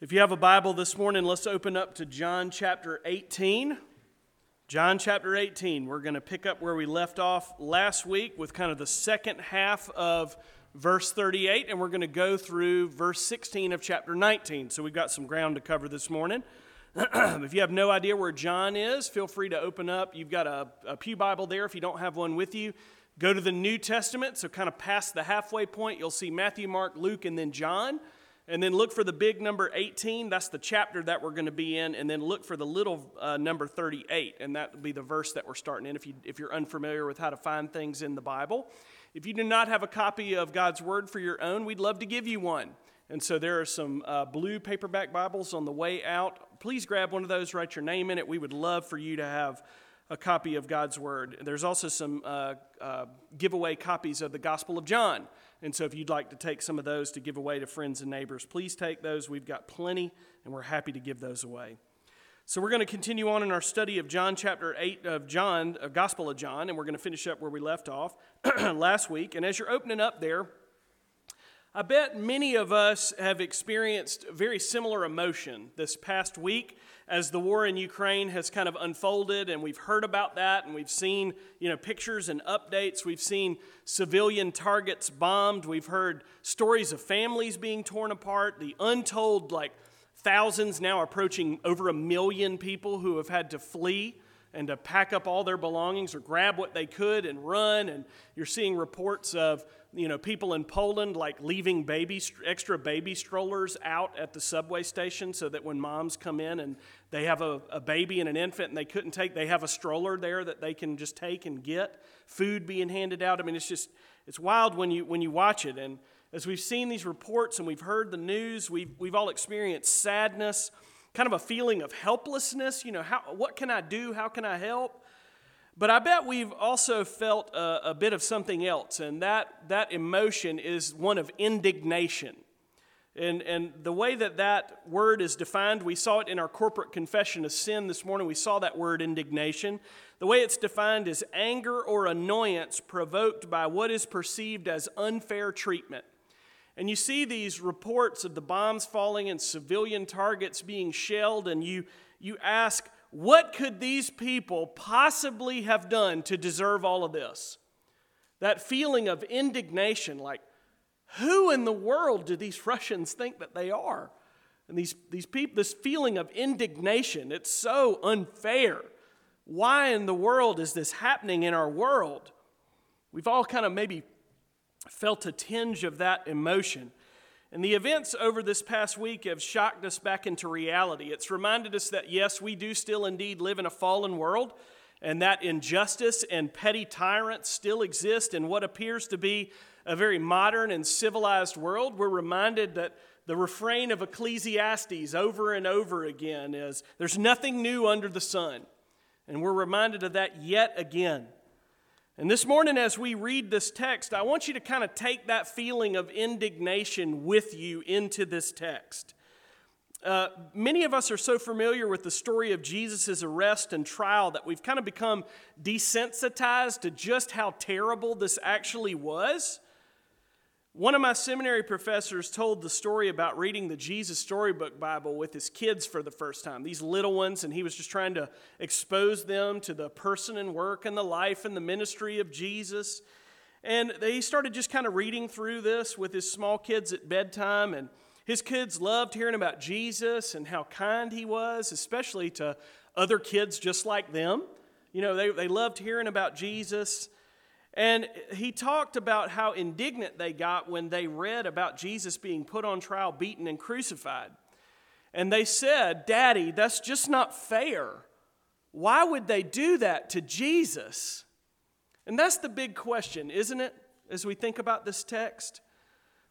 If you have a Bible this morning, let's open up to John chapter 18. John chapter 18. We're going to pick up where we left off last week with kind of the second half of verse 38, and we're going to go through verse 16 of chapter 19. So we've got some ground to cover this morning. if you have no idea where John is, feel free to open up. You've got a, a Pew Bible there if you don't have one with you. Go to the New Testament, so kind of past the halfway point, you'll see Matthew, Mark, Luke, and then John. And then look for the big number 18. That's the chapter that we're going to be in. And then look for the little uh, number 38. And that will be the verse that we're starting in if, you, if you're unfamiliar with how to find things in the Bible. If you do not have a copy of God's Word for your own, we'd love to give you one. And so there are some uh, blue paperback Bibles on the way out. Please grab one of those, write your name in it. We would love for you to have a copy of God's Word. There's also some uh, uh, giveaway copies of the Gospel of John. And so if you'd like to take some of those to give away to friends and neighbors, please take those. We've got plenty, and we're happy to give those away. So we're going to continue on in our study of John chapter 8 of John, of Gospel of John, and we're going to finish up where we left off last week. And as you're opening up there, I bet many of us have experienced very similar emotion this past week as the war in Ukraine has kind of unfolded and we've heard about that and we've seen, you know, pictures and updates. We've seen civilian targets bombed. We've heard stories of families being torn apart, the untold like thousands now approaching over a million people who have had to flee and to pack up all their belongings or grab what they could and run and you're seeing reports of you know, people in Poland like leaving baby, extra baby strollers out at the subway station so that when moms come in and they have a, a baby and an infant and they couldn't take, they have a stroller there that they can just take and get. Food being handed out. I mean, it's just, it's wild when you, when you watch it. And as we've seen these reports and we've heard the news, we've, we've all experienced sadness, kind of a feeling of helplessness. You know, how, what can I do? How can I help? But I bet we've also felt a, a, bit of something else, and that, that emotion is one of indignation. And, and the way that that word is defined, we saw it in our corporate confession of sin this morning. We saw that word indignation. The way it's defined is anger or annoyance provoked by what is perceived as unfair treatment. And you see these reports of the bombs falling and civilian targets being shelled, and you, you ask, what could these people possibly have done to deserve all of this? That feeling of indignation, like, who in the world do these Russians think that they are? And these, these people, this feeling of indignation, it's so unfair. Why in the world is this happening in our world? We've all kind of maybe felt a tinge of that emotion. And the events over this past week have shocked us back into reality. It's reminded us that, yes, we do still indeed live in a fallen world, and that injustice and petty tyrants still exist in what appears to be a very modern and civilized world. We're reminded that the refrain of Ecclesiastes over and over again is there's nothing new under the sun. And we're reminded of that yet again. And this morning, as we read this text, I want you to kind of take that feeling of indignation with you into this text. Uh, many of us are so familiar with the story of Jesus' arrest and trial that we've kind of become desensitized to just how terrible this actually was. One of my seminary professors told the story about reading the Jesus Storybook Bible with his kids for the first time, these little ones, and he was just trying to expose them to the person and work and the life and the ministry of Jesus. And he started just kind of reading through this with his small kids at bedtime, and his kids loved hearing about Jesus and how kind he was, especially to other kids just like them. You know, they, they loved hearing about Jesus. And he talked about how indignant they got when they read about Jesus being put on trial, beaten, and crucified. And they said, Daddy, that's just not fair. Why would they do that to Jesus? And that's the big question, isn't it, as we think about this text?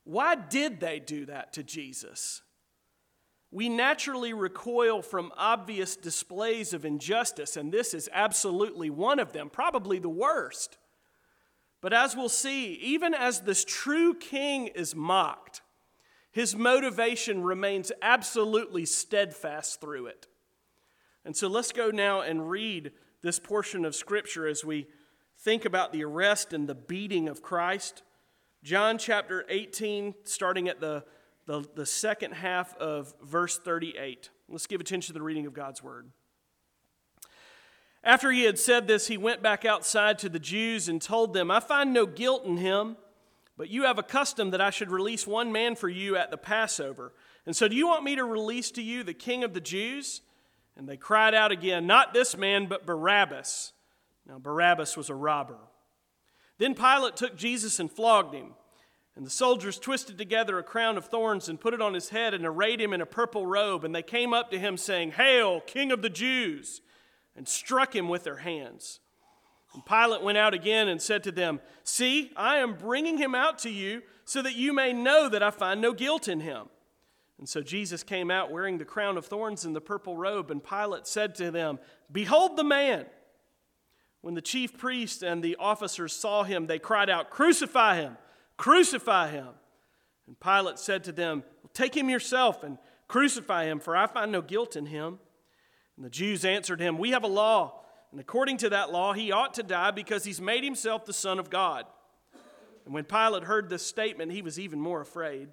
Why did they do that to Jesus? We naturally recoil from obvious displays of injustice, and this is absolutely one of them, probably the worst. But as we'll see, even as this true king is mocked, his motivation remains absolutely steadfast through it. And so let's go now and read this portion of Scripture as we think about the arrest and the beating of Christ. John chapter 18, starting at the the, the second half of verse 38. Let's give attention to the reading of God's word. After he had said this, he went back outside to the Jews and told them, I find no guilt in him, but you have a custom that I should release one man for you at the Passover. And so, do you want me to release to you the king of the Jews? And they cried out again, Not this man, but Barabbas. Now, Barabbas was a robber. Then Pilate took Jesus and flogged him. And the soldiers twisted together a crown of thorns and put it on his head and arrayed him in a purple robe. And they came up to him, saying, Hail, King of the Jews! And struck him with their hands. And Pilate went out again and said to them, See, I am bringing him out to you so that you may know that I find no guilt in him. And so Jesus came out wearing the crown of thorns and the purple robe, and Pilate said to them, Behold the man. When the chief priests and the officers saw him, they cried out, Crucify him! Crucify him! And Pilate said to them, Take him yourself and crucify him, for I find no guilt in him. And the Jews answered him, We have a law, and according to that law, he ought to die because he's made himself the Son of God. And when Pilate heard this statement, he was even more afraid.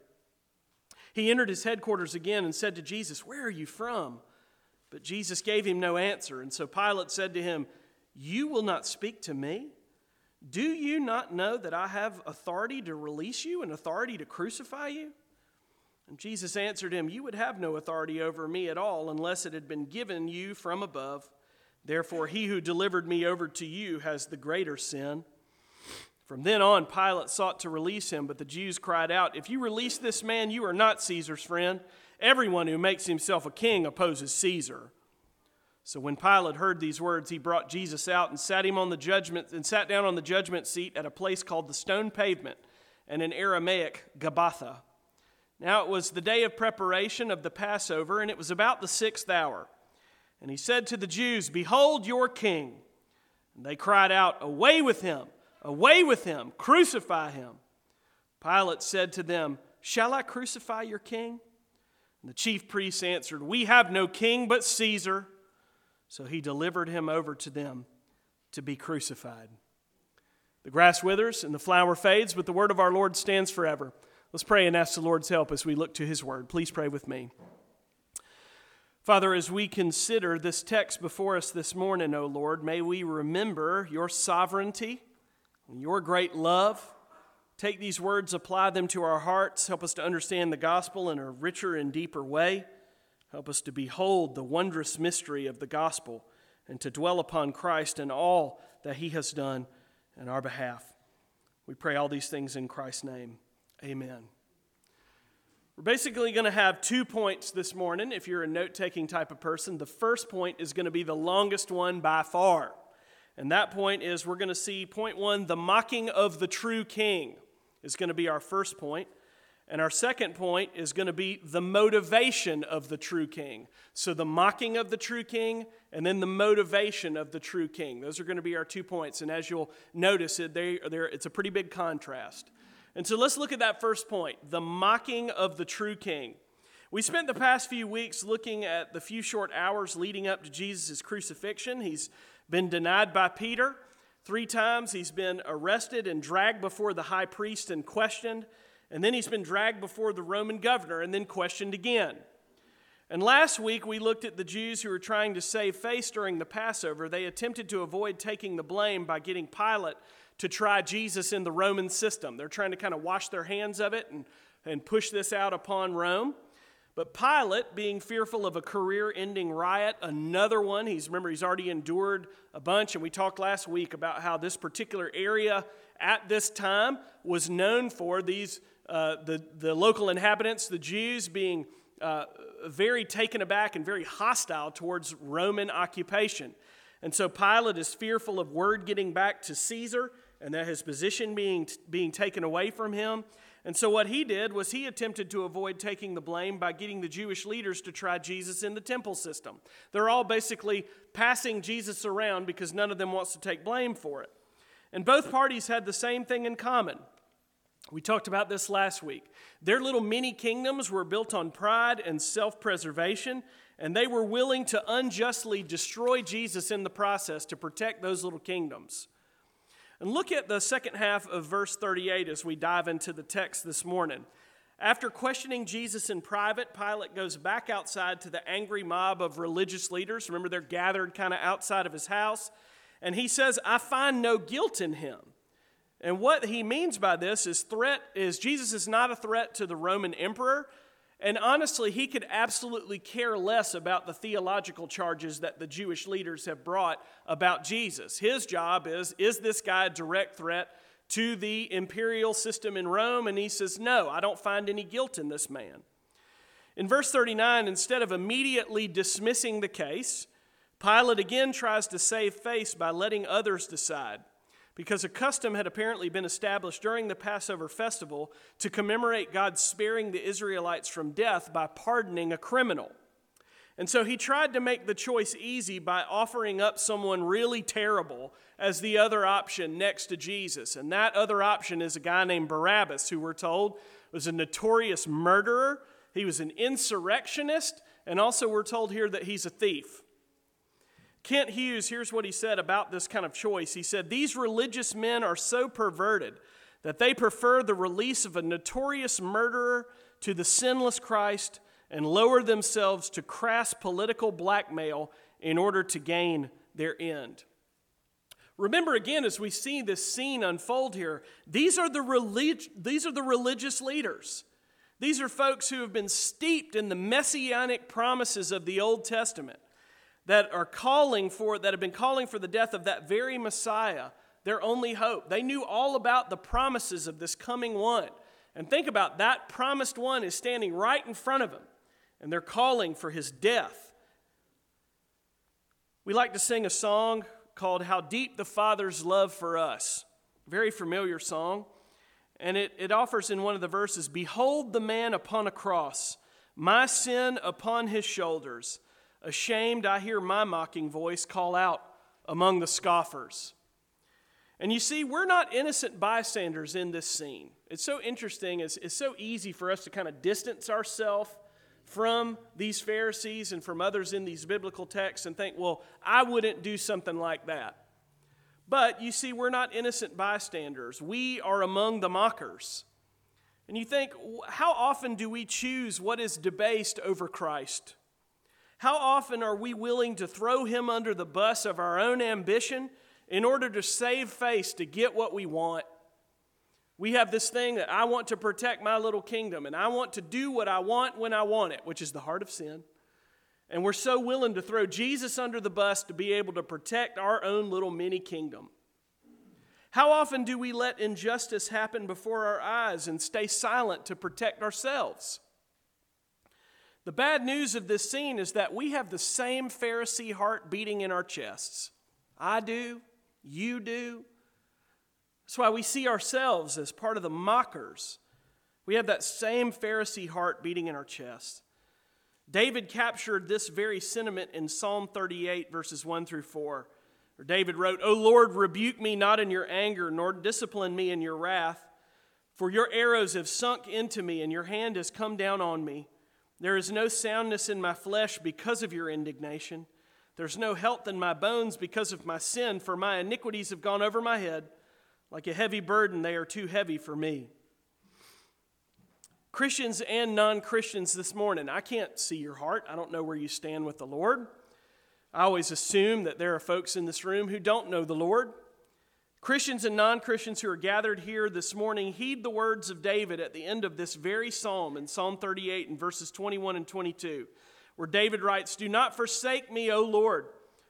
He entered his headquarters again and said to Jesus, Where are you from? But Jesus gave him no answer. And so Pilate said to him, You will not speak to me? Do you not know that I have authority to release you and authority to crucify you? And Jesus answered him, You would have no authority over me at all unless it had been given you from above. Therefore, he who delivered me over to you has the greater sin. From then on, Pilate sought to release him, but the Jews cried out, If you release this man, you are not Caesar's friend. Everyone who makes himself a king opposes Caesar. So when Pilate heard these words, he brought Jesus out and sat him on the judgment and sat down on the judgment seat at a place called the stone pavement, and in Aramaic, Gabbatha now it was the day of preparation of the Passover, and it was about the sixth hour. And he said to the Jews, Behold your king. And they cried out, Away with him! Away with him! Crucify him! Pilate said to them, Shall I crucify your king? And the chief priests answered, We have no king but Caesar. So he delivered him over to them to be crucified. The grass withers and the flower fades, but the word of our Lord stands forever. Let's pray and ask the Lord's help as we look to his word. Please pray with me. Father, as we consider this text before us this morning, O Lord, may we remember your sovereignty and your great love. Take these words, apply them to our hearts. Help us to understand the gospel in a richer and deeper way. Help us to behold the wondrous mystery of the gospel and to dwell upon Christ and all that he has done in our behalf. We pray all these things in Christ's name. Amen. We're basically going to have two points this morning if you're a note taking type of person. The first point is going to be the longest one by far. And that point is we're going to see point one, the mocking of the true king, is going to be our first point. And our second point is going to be the motivation of the true king. So, the mocking of the true king and then the motivation of the true king. Those are going to be our two points. And as you'll notice, it, they, it's a pretty big contrast. And so let's look at that first point the mocking of the true king. We spent the past few weeks looking at the few short hours leading up to Jesus' crucifixion. He's been denied by Peter three times, he's been arrested and dragged before the high priest and questioned, and then he's been dragged before the Roman governor and then questioned again. And last week we looked at the Jews who were trying to save face during the Passover. They attempted to avoid taking the blame by getting Pilate to try Jesus in the Roman system. They're trying to kind of wash their hands of it and, and push this out upon Rome. But Pilate, being fearful of a career ending riot, another one, he's remember he's already endured a bunch, and we talked last week about how this particular area at this time was known for these uh, the, the local inhabitants, the Jews, being uh, very taken aback and very hostile towards Roman occupation. And so Pilate is fearful of word getting back to Caesar and that his position being, being taken away from him. And so, what he did was he attempted to avoid taking the blame by getting the Jewish leaders to try Jesus in the temple system. They're all basically passing Jesus around because none of them wants to take blame for it. And both parties had the same thing in common. We talked about this last week. Their little mini kingdoms were built on pride and self preservation, and they were willing to unjustly destroy Jesus in the process to protect those little kingdoms. And look at the second half of verse 38 as we dive into the text this morning. After questioning Jesus in private, Pilate goes back outside to the angry mob of religious leaders. Remember, they're gathered kind of outside of his house. And he says, I find no guilt in him. And what he means by this is threat is Jesus is not a threat to the Roman emperor. And honestly, he could absolutely care less about the theological charges that the Jewish leaders have brought about Jesus. His job is is this guy a direct threat to the imperial system in Rome? And he says, No, I don't find any guilt in this man. In verse 39, instead of immediately dismissing the case, Pilate again tries to save face by letting others decide because a custom had apparently been established during the Passover festival to commemorate God sparing the Israelites from death by pardoning a criminal. And so he tried to make the choice easy by offering up someone really terrible as the other option next to Jesus. And that other option is a guy named Barabbas, who we're told was a notorious murderer, he was an insurrectionist, and also we're told here that he's a thief. Kent Hughes, here's what he said about this kind of choice. He said, These religious men are so perverted that they prefer the release of a notorious murderer to the sinless Christ and lower themselves to crass political blackmail in order to gain their end. Remember again, as we see this scene unfold here, these are the, relig- these are the religious leaders. These are folks who have been steeped in the messianic promises of the Old Testament that are calling for, that have been calling for the death of that very Messiah, their only hope. They knew all about the promises of this coming one. And think about that promised one is standing right in front of them, and they're calling for his death. We like to sing a song called How Deep the Father's Love for Us. Very familiar song. And it, it offers in one of the verses Behold the man upon a cross, my sin upon his shoulders. Ashamed, I hear my mocking voice call out among the scoffers. And you see, we're not innocent bystanders in this scene. It's so interesting, it's, it's so easy for us to kind of distance ourselves from these Pharisees and from others in these biblical texts and think, well, I wouldn't do something like that. But you see, we're not innocent bystanders. We are among the mockers. And you think, how often do we choose what is debased over Christ? How often are we willing to throw him under the bus of our own ambition in order to save face to get what we want? We have this thing that I want to protect my little kingdom and I want to do what I want when I want it, which is the heart of sin. And we're so willing to throw Jesus under the bus to be able to protect our own little mini kingdom. How often do we let injustice happen before our eyes and stay silent to protect ourselves? The bad news of this scene is that we have the same Pharisee heart beating in our chests. I do, you do. That's why we see ourselves as part of the mockers. We have that same Pharisee heart beating in our chest. David captured this very sentiment in Psalm 38, verses 1 through 4, where David wrote, O Lord, rebuke me not in your anger, nor discipline me in your wrath, for your arrows have sunk into me, and your hand has come down on me. There is no soundness in my flesh because of your indignation. There's no health in my bones because of my sin, for my iniquities have gone over my head. Like a heavy burden, they are too heavy for me. Christians and non Christians this morning, I can't see your heart. I don't know where you stand with the Lord. I always assume that there are folks in this room who don't know the Lord. Christians and non Christians who are gathered here this morning, heed the words of David at the end of this very psalm in Psalm 38 and verses 21 and 22, where David writes, Do not forsake me, O Lord.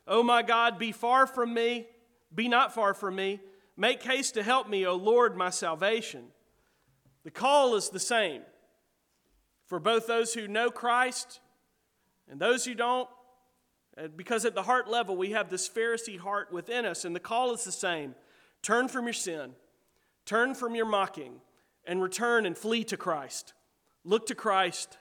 O my God, be far from me, be not far from me. Make haste to help me, O Lord, my salvation. The call is the same for both those who know Christ and those who don't, because at the heart level we have this Pharisee heart within us, and the call is the same Turn from your sin, turn from your mocking, and return and flee to Christ. Look to Christ.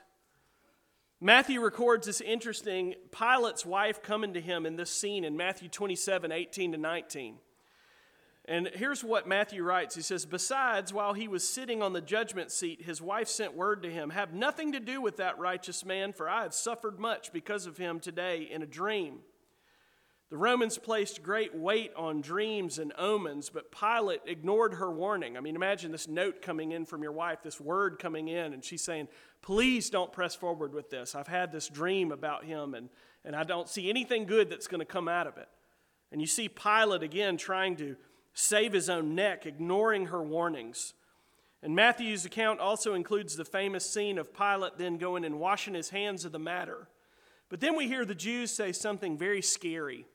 Matthew records this interesting Pilate's wife coming to him in this scene in Matthew 27 18 to 19. And here's what Matthew writes He says, Besides, while he was sitting on the judgment seat, his wife sent word to him, Have nothing to do with that righteous man, for I have suffered much because of him today in a dream. The Romans placed great weight on dreams and omens, but Pilate ignored her warning. I mean, imagine this note coming in from your wife, this word coming in, and she's saying, Please don't press forward with this. I've had this dream about him, and, and I don't see anything good that's going to come out of it. And you see Pilate again trying to save his own neck, ignoring her warnings. And Matthew's account also includes the famous scene of Pilate then going and washing his hands of the matter. But then we hear the Jews say something very scary.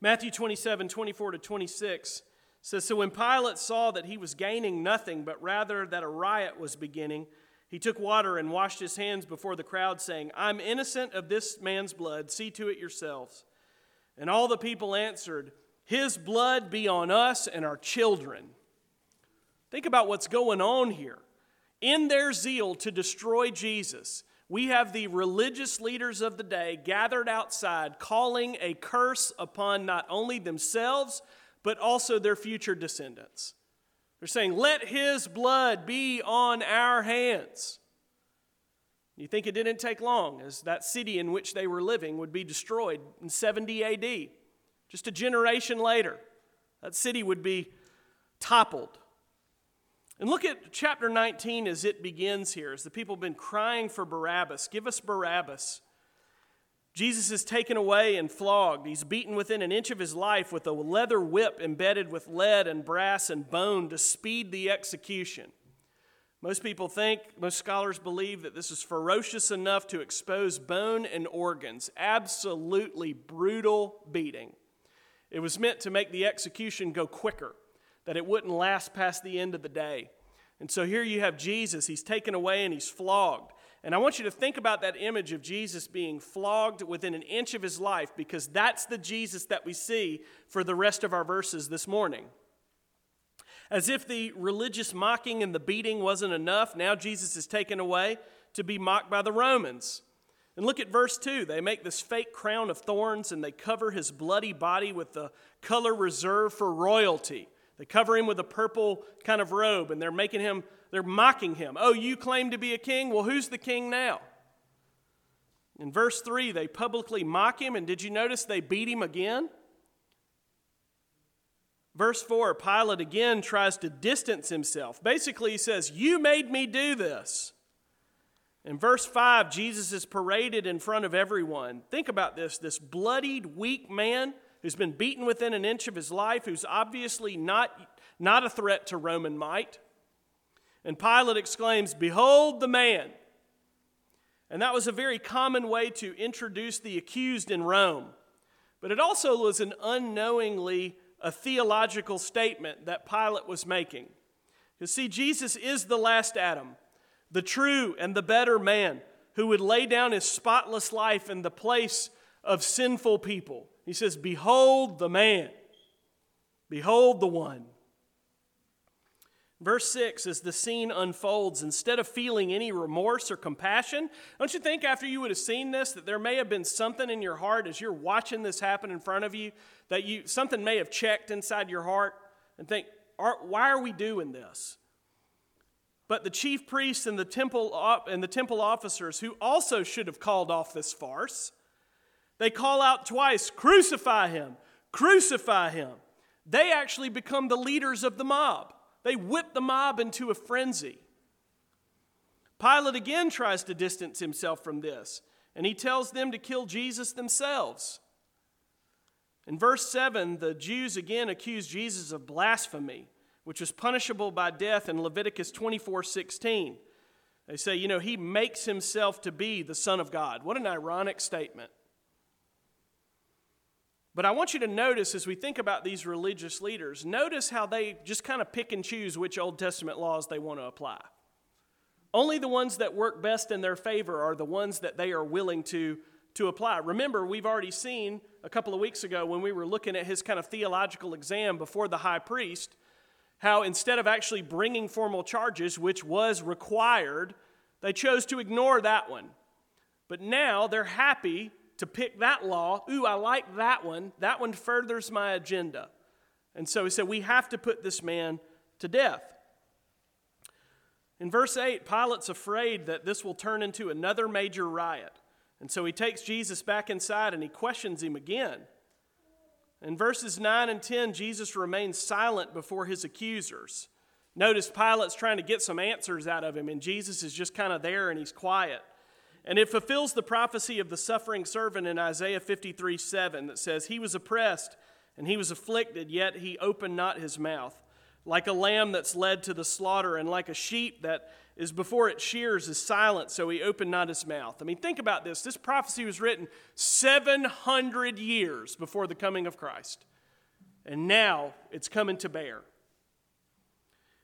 Matthew 27 24 to 26 says So when Pilate saw that he was gaining nothing, but rather that a riot was beginning, he took water and washed his hands before the crowd, saying, I'm innocent of this man's blood. See to it yourselves. And all the people answered, His blood be on us and our children. Think about what's going on here. In their zeal to destroy Jesus, we have the religious leaders of the day gathered outside calling a curse upon not only themselves, but also their future descendants. They're saying, Let his blood be on our hands. You think it didn't take long as that city in which they were living would be destroyed in 70 AD. Just a generation later, that city would be toppled. And look at chapter 19 as it begins here, as the people have been crying for Barabbas. Give us Barabbas. Jesus is taken away and flogged. He's beaten within an inch of his life with a leather whip embedded with lead and brass and bone to speed the execution. Most people think, most scholars believe that this is ferocious enough to expose bone and organs. Absolutely brutal beating. It was meant to make the execution go quicker that it wouldn't last past the end of the day. And so here you have Jesus. He's taken away and he's flogged. And I want you to think about that image of Jesus being flogged within an inch of his life because that's the Jesus that we see for the rest of our verses this morning. As if the religious mocking and the beating wasn't enough, now Jesus is taken away to be mocked by the Romans. And look at verse 2. They make this fake crown of thorns and they cover his bloody body with the color reserved for royalty. They cover him with a purple kind of robe and they're making him, they're mocking him. Oh, you claim to be a king? Well, who's the king now? In verse 3, they publicly mock him, and did you notice they beat him again? Verse 4, Pilate again tries to distance himself. Basically, he says, You made me do this. In verse 5, Jesus is paraded in front of everyone. Think about this this bloodied, weak man who's been beaten within an inch of his life, who's obviously not, not a threat to Roman might. And Pilate exclaims, Behold the man. And that was a very common way to introduce the accused in Rome. But it also was an unknowingly a theological statement that Pilate was making. You see, Jesus is the last Adam, the true and the better man who would lay down his spotless life in the place of sinful people. He says, Behold the man, behold the one. Verse 6, as the scene unfolds, instead of feeling any remorse or compassion, don't you think after you would have seen this that there may have been something in your heart as you're watching this happen in front of you that you something may have checked inside your heart and think, why are we doing this? But the chief priests and the temple and the temple officers who also should have called off this farce they call out twice crucify him, crucify him. They actually become the leaders of the mob. They whip the mob into a frenzy. Pilate again tries to distance himself from this, and he tells them to kill Jesus themselves. In verse 7, the Jews again accuse Jesus of blasphemy, which was punishable by death in Leviticus 24 16. They say, you know, he makes himself to be the Son of God. What an ironic statement. But I want you to notice as we think about these religious leaders, notice how they just kind of pick and choose which Old Testament laws they want to apply. Only the ones that work best in their favor are the ones that they are willing to, to apply. Remember, we've already seen a couple of weeks ago when we were looking at his kind of theological exam before the high priest, how instead of actually bringing formal charges, which was required, they chose to ignore that one. But now they're happy to pick that law. Ooh, I like that one. That one furthers my agenda. And so he said, We have to put this man to death. In verse 8, Pilate's afraid that this will turn into another major riot. And so he takes Jesus back inside and he questions him again. In verses 9 and 10, Jesus remains silent before his accusers. Notice Pilate's trying to get some answers out of him, and Jesus is just kind of there and he's quiet. And it fulfills the prophecy of the suffering servant in Isaiah 53 7 that says, He was oppressed and he was afflicted, yet he opened not his mouth. Like a lamb that's led to the slaughter, and like a sheep that is before it shears is silent, so he opened not his mouth. I mean, think about this. This prophecy was written 700 years before the coming of Christ, and now it's coming to bear.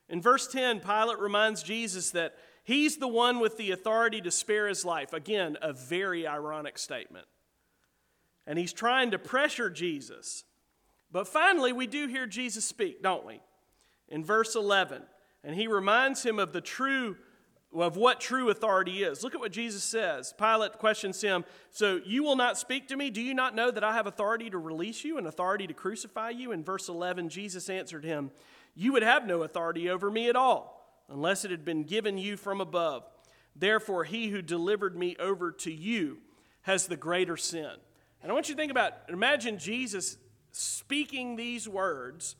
In verse 10, Pilate reminds Jesus that he's the one with the authority to spare his life. Again, a very ironic statement. And he's trying to pressure Jesus. But finally, we do hear Jesus speak, don't we? In verse 11. And he reminds him of the true of what true authority is. Look at what Jesus says. Pilate questions him, So you will not speak to me? Do you not know that I have authority to release you and authority to crucify you? In verse 11, Jesus answered him, You would have no authority over me at all, unless it had been given you from above. Therefore, he who delivered me over to you has the greater sin. And I want you to think about imagine Jesus speaking these words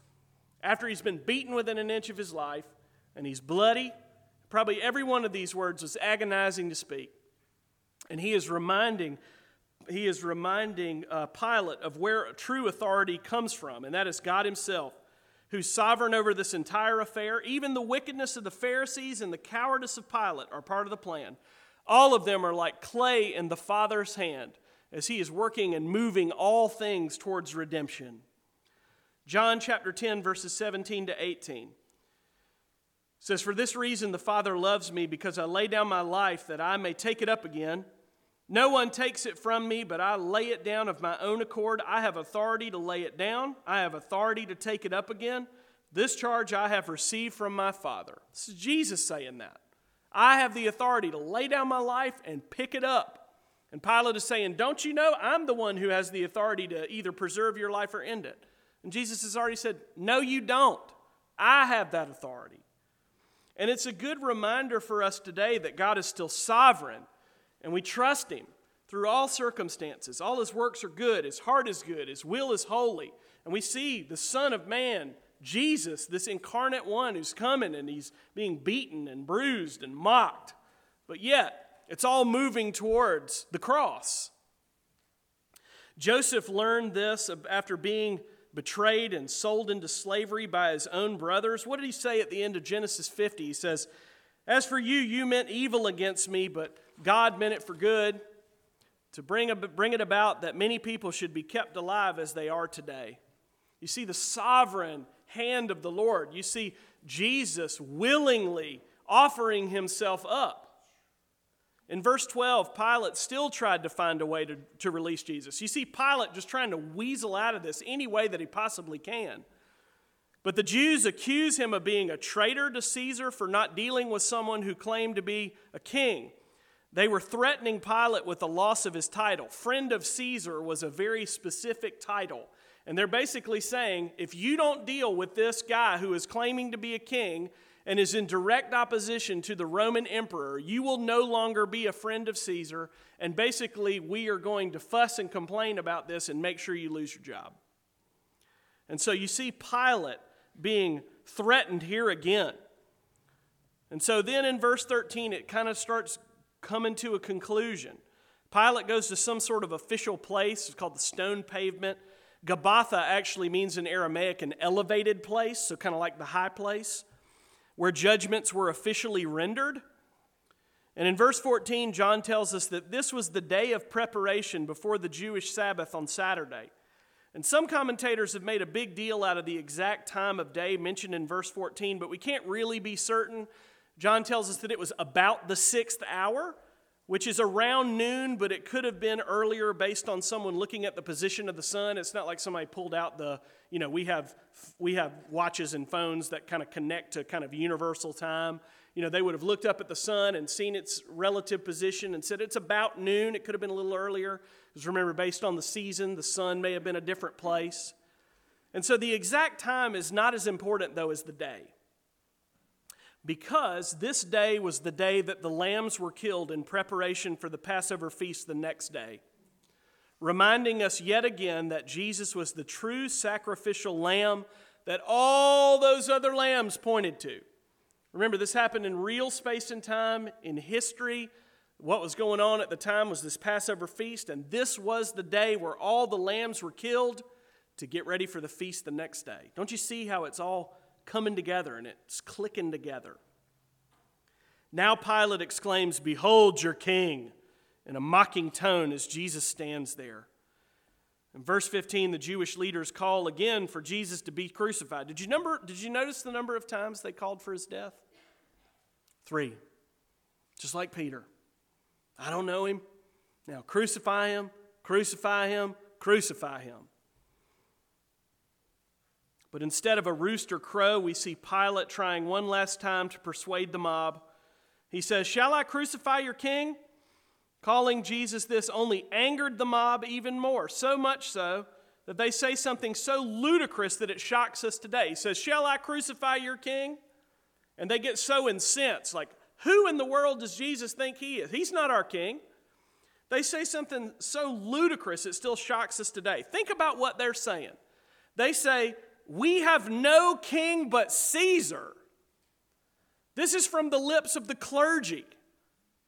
after he's been beaten within an inch of his life and he's bloody Probably every one of these words was agonizing to speak. And he is reminding, he is reminding uh, Pilate of where true authority comes from, and that is God Himself, who's sovereign over this entire affair. Even the wickedness of the Pharisees and the cowardice of Pilate are part of the plan. All of them are like clay in the Father's hand as He is working and moving all things towards redemption. John chapter 10, verses 17 to 18 says, For this reason the Father loves me, because I lay down my life that I may take it up again. No one takes it from me, but I lay it down of my own accord. I have authority to lay it down, I have authority to take it up again. This charge I have received from my Father. This is Jesus saying that. I have the authority to lay down my life and pick it up. And Pilate is saying, Don't you know I'm the one who has the authority to either preserve your life or end it? And Jesus has already said, No, you don't. I have that authority. And it's a good reminder for us today that God is still sovereign and we trust Him through all circumstances. All His works are good, His heart is good, His will is holy. And we see the Son of Man, Jesus, this incarnate one who's coming and He's being beaten and bruised and mocked. But yet, it's all moving towards the cross. Joseph learned this after being betrayed and sold into slavery by his own brothers. What did he say at the end of Genesis 50? He says, As for you, you meant evil against me, but God meant it for good, to bring, bring it about that many people should be kept alive as they are today. You see the sovereign hand of the Lord. You see Jesus willingly offering himself up. In verse 12, Pilate still tried to find a way to, to release Jesus. You see Pilate just trying to weasel out of this any way that he possibly can. But the Jews accuse him of being a traitor to Caesar for not dealing with someone who claimed to be a king. They were threatening Pilate with the loss of his title. Friend of Caesar was a very specific title. And they're basically saying if you don't deal with this guy who is claiming to be a king, and is in direct opposition to the Roman emperor, you will no longer be a friend of Caesar. And basically, we are going to fuss and complain about this and make sure you lose your job. And so you see Pilate being threatened here again. And so then in verse 13, it kind of starts coming to a conclusion. Pilate goes to some sort of official place, it's called the stone pavement. Gabbatha actually means in Aramaic an elevated place, so kind of like the high place where judgments were officially rendered. And in verse 14, John tells us that this was the day of preparation before the Jewish Sabbath on Saturday. And some commentators have made a big deal out of the exact time of day mentioned in verse 14, but we can't really be certain. John tells us that it was about the sixth hour, which is around noon, but it could have been earlier based on someone looking at the position of the sun. It's not like somebody pulled out the, you know, we have we have watches and phones that kind of connect to kind of universal time. You know, they would have looked up at the sun and seen its relative position and said it's about noon. It could have been a little earlier. Because remember, based on the season, the sun may have been a different place. And so the exact time is not as important, though, as the day. because this day was the day that the lambs were killed in preparation for the Passover feast the next day, reminding us yet again that Jesus was the true sacrificial lamb that all those other lambs pointed to. Remember, this happened in real space and time, in history. What was going on at the time was this Passover feast, and this was the day where all the lambs were killed to get ready for the feast the next day. Don't you see how it's all coming together and it's clicking together. Now Pilate exclaims, Behold your king, in a mocking tone as Jesus stands there. In verse 15, the Jewish leaders call again for Jesus to be crucified. Did you, number, did you notice the number of times they called for his death? Three. Just like Peter. I don't know him. Now crucify him, crucify him, crucify him. But instead of a rooster crow, we see Pilate trying one last time to persuade the mob. He says, Shall I crucify your king? Calling Jesus this only angered the mob even more, so much so that they say something so ludicrous that it shocks us today. He says, Shall I crucify your king? And they get so incensed, like, Who in the world does Jesus think he is? He's not our king. They say something so ludicrous it still shocks us today. Think about what they're saying. They say, we have no king but Caesar. This is from the lips of the clergy,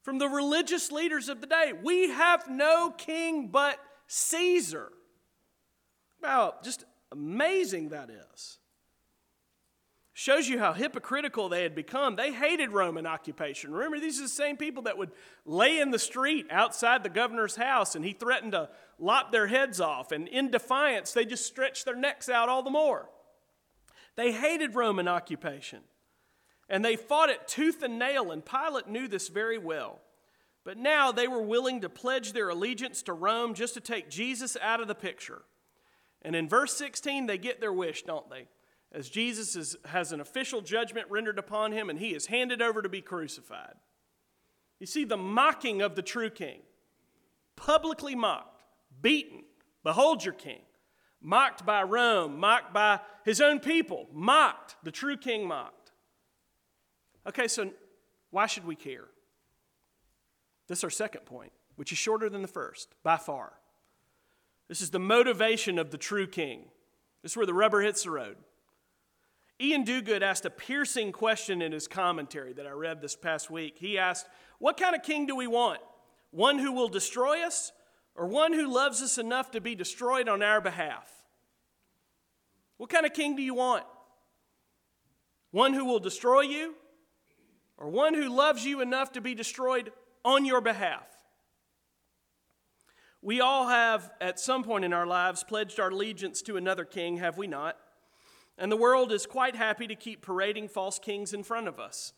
from the religious leaders of the day. We have no king but Caesar. Wow, just amazing that is. Shows you how hypocritical they had become. They hated Roman occupation. Remember, these are the same people that would lay in the street outside the governor's house and he threatened to lop their heads off. And in defiance, they just stretched their necks out all the more. They hated Roman occupation. And they fought it tooth and nail, and Pilate knew this very well. But now they were willing to pledge their allegiance to Rome just to take Jesus out of the picture. And in verse 16, they get their wish, don't they? As Jesus is, has an official judgment rendered upon him and he is handed over to be crucified. You see the mocking of the true king, publicly mocked, beaten. Behold your king. Mocked by Rome, mocked by his own people, mocked, the true king mocked. Okay, so why should we care? This is our second point, which is shorter than the first, by far. This is the motivation of the true king. This is where the rubber hits the road. Iain Duguid asked a piercing question in his commentary that I read this past week. He asked, What kind of king do we want? One who will destroy us, or one who loves us enough to be destroyed on our behalf? What kind of king do you want? One who will destroy you, or one who loves you enough to be destroyed on your behalf? We all have, at some point in our lives, pledged our allegiance to another king, have we not? And the world is quite happy to keep parading false kings in front of us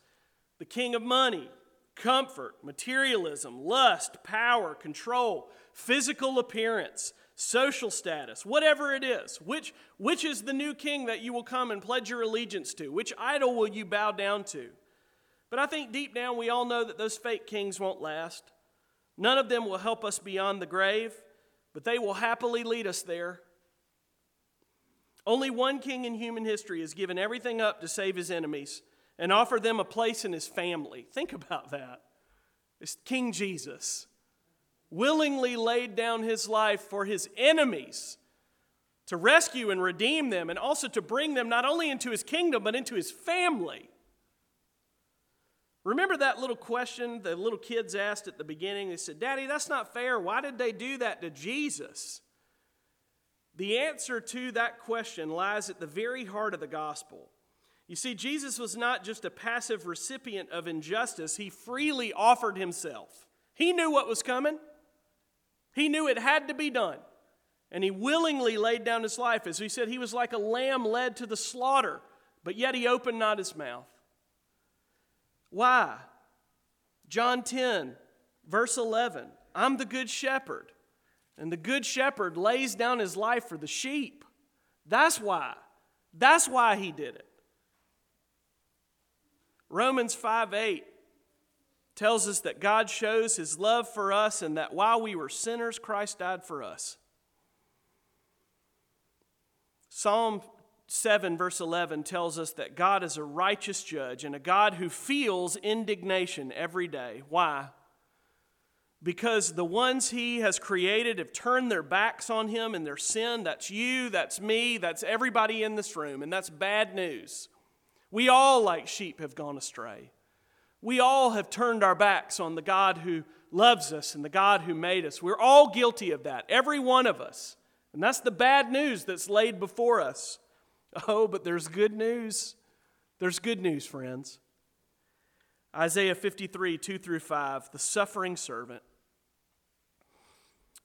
the king of money, comfort, materialism, lust, power, control, physical appearance, social status, whatever it is. Which, which is the new king that you will come and pledge your allegiance to? Which idol will you bow down to? But I think deep down we all know that those fake kings won't last. None of them will help us beyond the grave, but they will happily lead us there. Only one king in human history has given everything up to save his enemies and offer them a place in his family. Think about that. It's King Jesus. Willingly laid down his life for his enemies to rescue and redeem them and also to bring them not only into his kingdom but into his family. Remember that little question the little kids asked at the beginning? They said, Daddy, that's not fair. Why did they do that to Jesus? The answer to that question lies at the very heart of the gospel. You see, Jesus was not just a passive recipient of injustice, he freely offered himself. He knew what was coming, he knew it had to be done. And he willingly laid down his life. As we said, he was like a lamb led to the slaughter, but yet he opened not his mouth. Why? John 10, verse 11 I'm the good shepherd. And the good shepherd lays down his life for the sheep. That's why. That's why he did it. Romans 5 8 tells us that God shows his love for us and that while we were sinners, Christ died for us. Psalm 7, verse 11, tells us that God is a righteous judge and a God who feels indignation every day. Why? Because the ones he has created have turned their backs on him and their sin. That's you, that's me, that's everybody in this room, and that's bad news. We all, like sheep, have gone astray. We all have turned our backs on the God who loves us and the God who made us. We're all guilty of that, every one of us. And that's the bad news that's laid before us. Oh, but there's good news. There's good news, friends. Isaiah 53, 2 through 5, the suffering servant.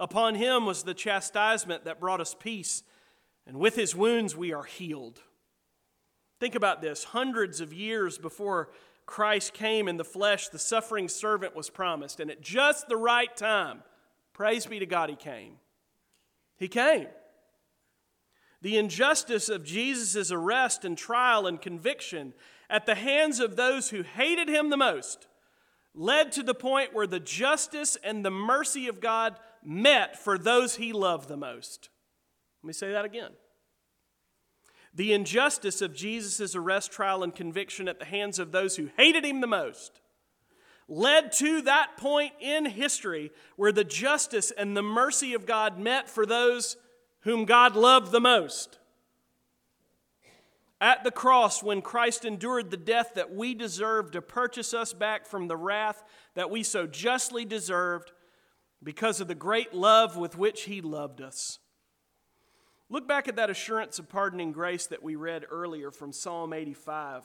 Upon him was the chastisement that brought us peace, and with his wounds we are healed. Think about this hundreds of years before Christ came in the flesh, the suffering servant was promised, and at just the right time, praise be to God, he came. He came. The injustice of Jesus' arrest and trial and conviction at the hands of those who hated him the most led to the point where the justice and the mercy of God met for those he loved the most. Let me say that again. The injustice of Jesus' arrest, trial, and conviction at the hands of those who hated him the most led to that point in history where the justice and the mercy of God met for those whom God loved the most. At the cross, when Christ endured the death that we deserved to purchase us back from the wrath that we so justly deserved because of the great love with which He loved us. Look back at that assurance of pardoning grace that we read earlier from Psalm 85,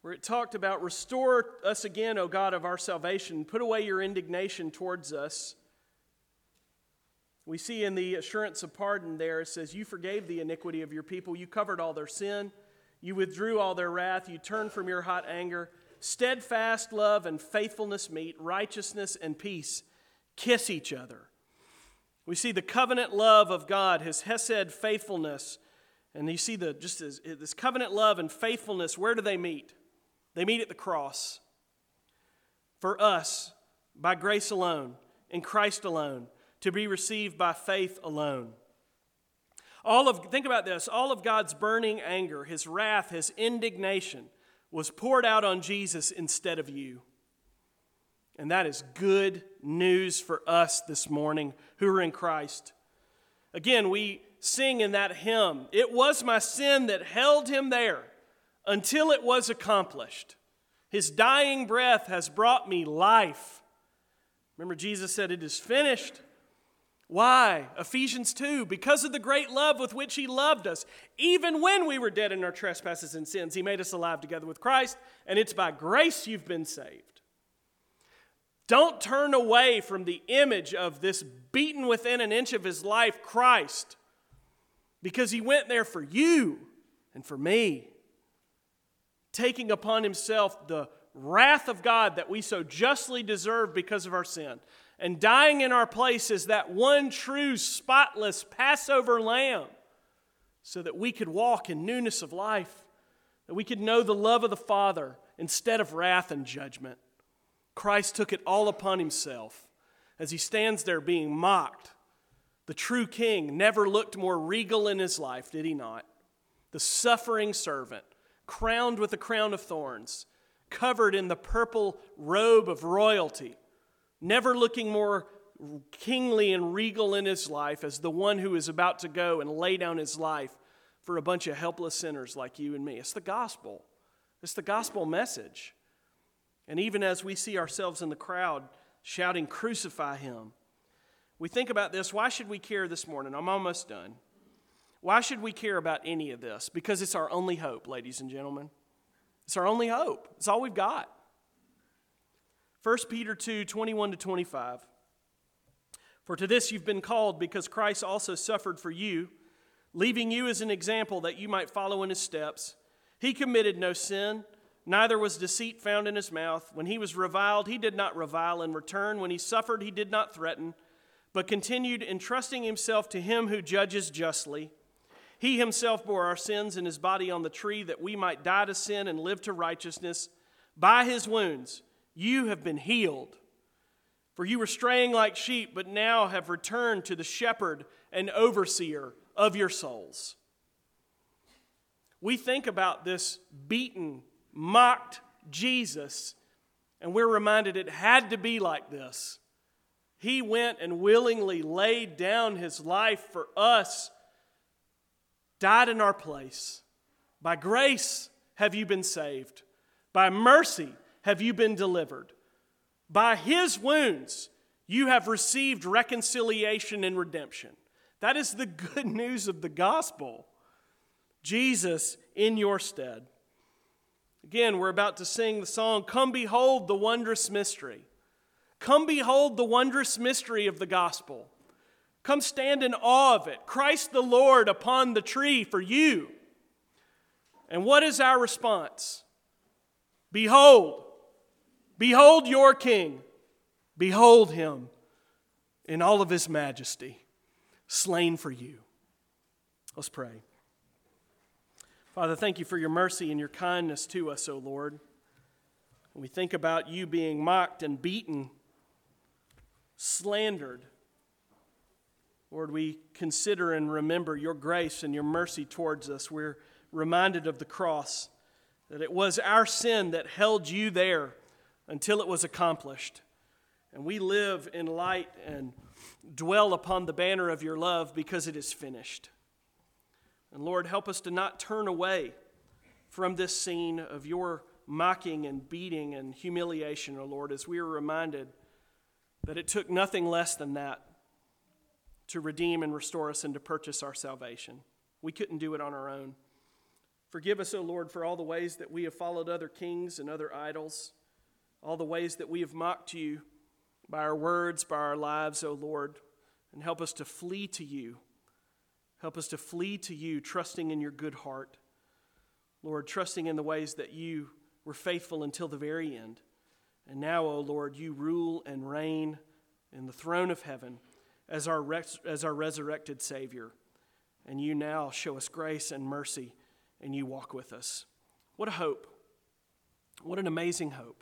where it talked about restore us again, O God of our salvation, put away your indignation towards us. We see in the assurance of pardon there, it says, You forgave the iniquity of your people, you covered all their sin, you withdrew all their wrath, you turned from your hot anger. Steadfast love and faithfulness meet, righteousness and peace kiss each other. We see the covenant love of God, his Hesed faithfulness, and you see the just as, this covenant love and faithfulness. Where do they meet? They meet at the cross. For us, by grace alone, in Christ alone to be received by faith alone. All of, think about this all of God's burning anger, his wrath, his indignation was poured out on Jesus instead of you. And that is good news for us this morning who are in Christ. Again, we sing in that hymn, It was my sin that held him there until it was accomplished. His dying breath has brought me life. Remember, Jesus said, It is finished. Why? Ephesians 2 because of the great love with which He loved us. Even when we were dead in our trespasses and sins, He made us alive together with Christ, and it's by grace you've been saved. Don't turn away from the image of this beaten within an inch of His life, Christ, because He went there for you and for me, taking upon Himself the wrath of God that we so justly deserve because of our sin and dying in our place as that one true, spotless Passover lamb so that we could walk in newness of life, that we could know the love of the Father instead of wrath and judgment. Christ took it all upon himself as he stands there being mocked. The true king never looked more regal in his life, did he not? The suffering servant, crowned with a crown of thorns, covered in the purple robe of royalty never looking more kingly and regal in his life as the one who is about to go and lay down his life for a bunch of helpless sinners like you and me. It's the gospel, it's the gospel message. And even as we see ourselves in the crowd shouting, Crucify him, we think about this. Why should we care this morning? I'm almost done. Why should we care about any of this? Because it's our only hope, ladies and gentlemen. It's our only hope. It's all we've got. 1 Peter 2 21 to 25. For to this you've been called, because Christ also suffered for you, leaving you as an example that you might follow in his steps. He committed no sin, neither was deceit found in his mouth. When he was reviled, he did not revile in return. When he suffered, he did not threaten, but continued entrusting himself to him who judges justly. He himself bore our sins in his body on the tree that we might die to sin and live to righteousness. By his wounds, you have been healed. For you were straying like sheep, but now have returned to the shepherd and overseer of your souls. We think about this beaten, mocked Jesus, and we're reminded it had to be like this. He went and willingly laid down his life for us, died in our place. By grace have you been saved, by mercy have you been delivered. By his wounds you have received reconciliation and redemption. That is the good news of the gospel. Jesus in your stead. Again, we're about to sing the song, Come Behold the Wondrous Mystery. Come behold the wondrous mystery of the gospel. Come stand in awe of it. Christ the Lord upon the tree for you. And what is our response? Behold, behold your king. Behold him in all of his majesty slain for you. Let's pray. Father, thank you for your mercy and your kindness to us, O Lord. When we think about you being mocked and beaten, slandered, Lord, we consider and remember your grace and your mercy towards us. We're reminded of the cross, that it was our sin that held you there until it was accomplished. And we live in light and dwell upon the banner of your love because it is finished. And Lord, help us to not turn away from this scene of your mocking and beating and humiliation, O oh Lord, as we are reminded that it took nothing less than that to redeem and restore us and to purchase our salvation. We couldn't do it on our own. Forgive us, O oh Lord, for all the ways that we have followed other kings and other idols, all the ways that we have mocked you by our words, by our lives, O Lord, and help us to flee to you. Help us to flee to you, trusting in your good heart. Lord, trusting in the ways that you were faithful until the very end. And now, O Lord, you rule and reign in the throne of heaven as our, res- as our resurrected Savior. And you now show us grace and mercy, and you walk with us. What a hope! What an amazing hope.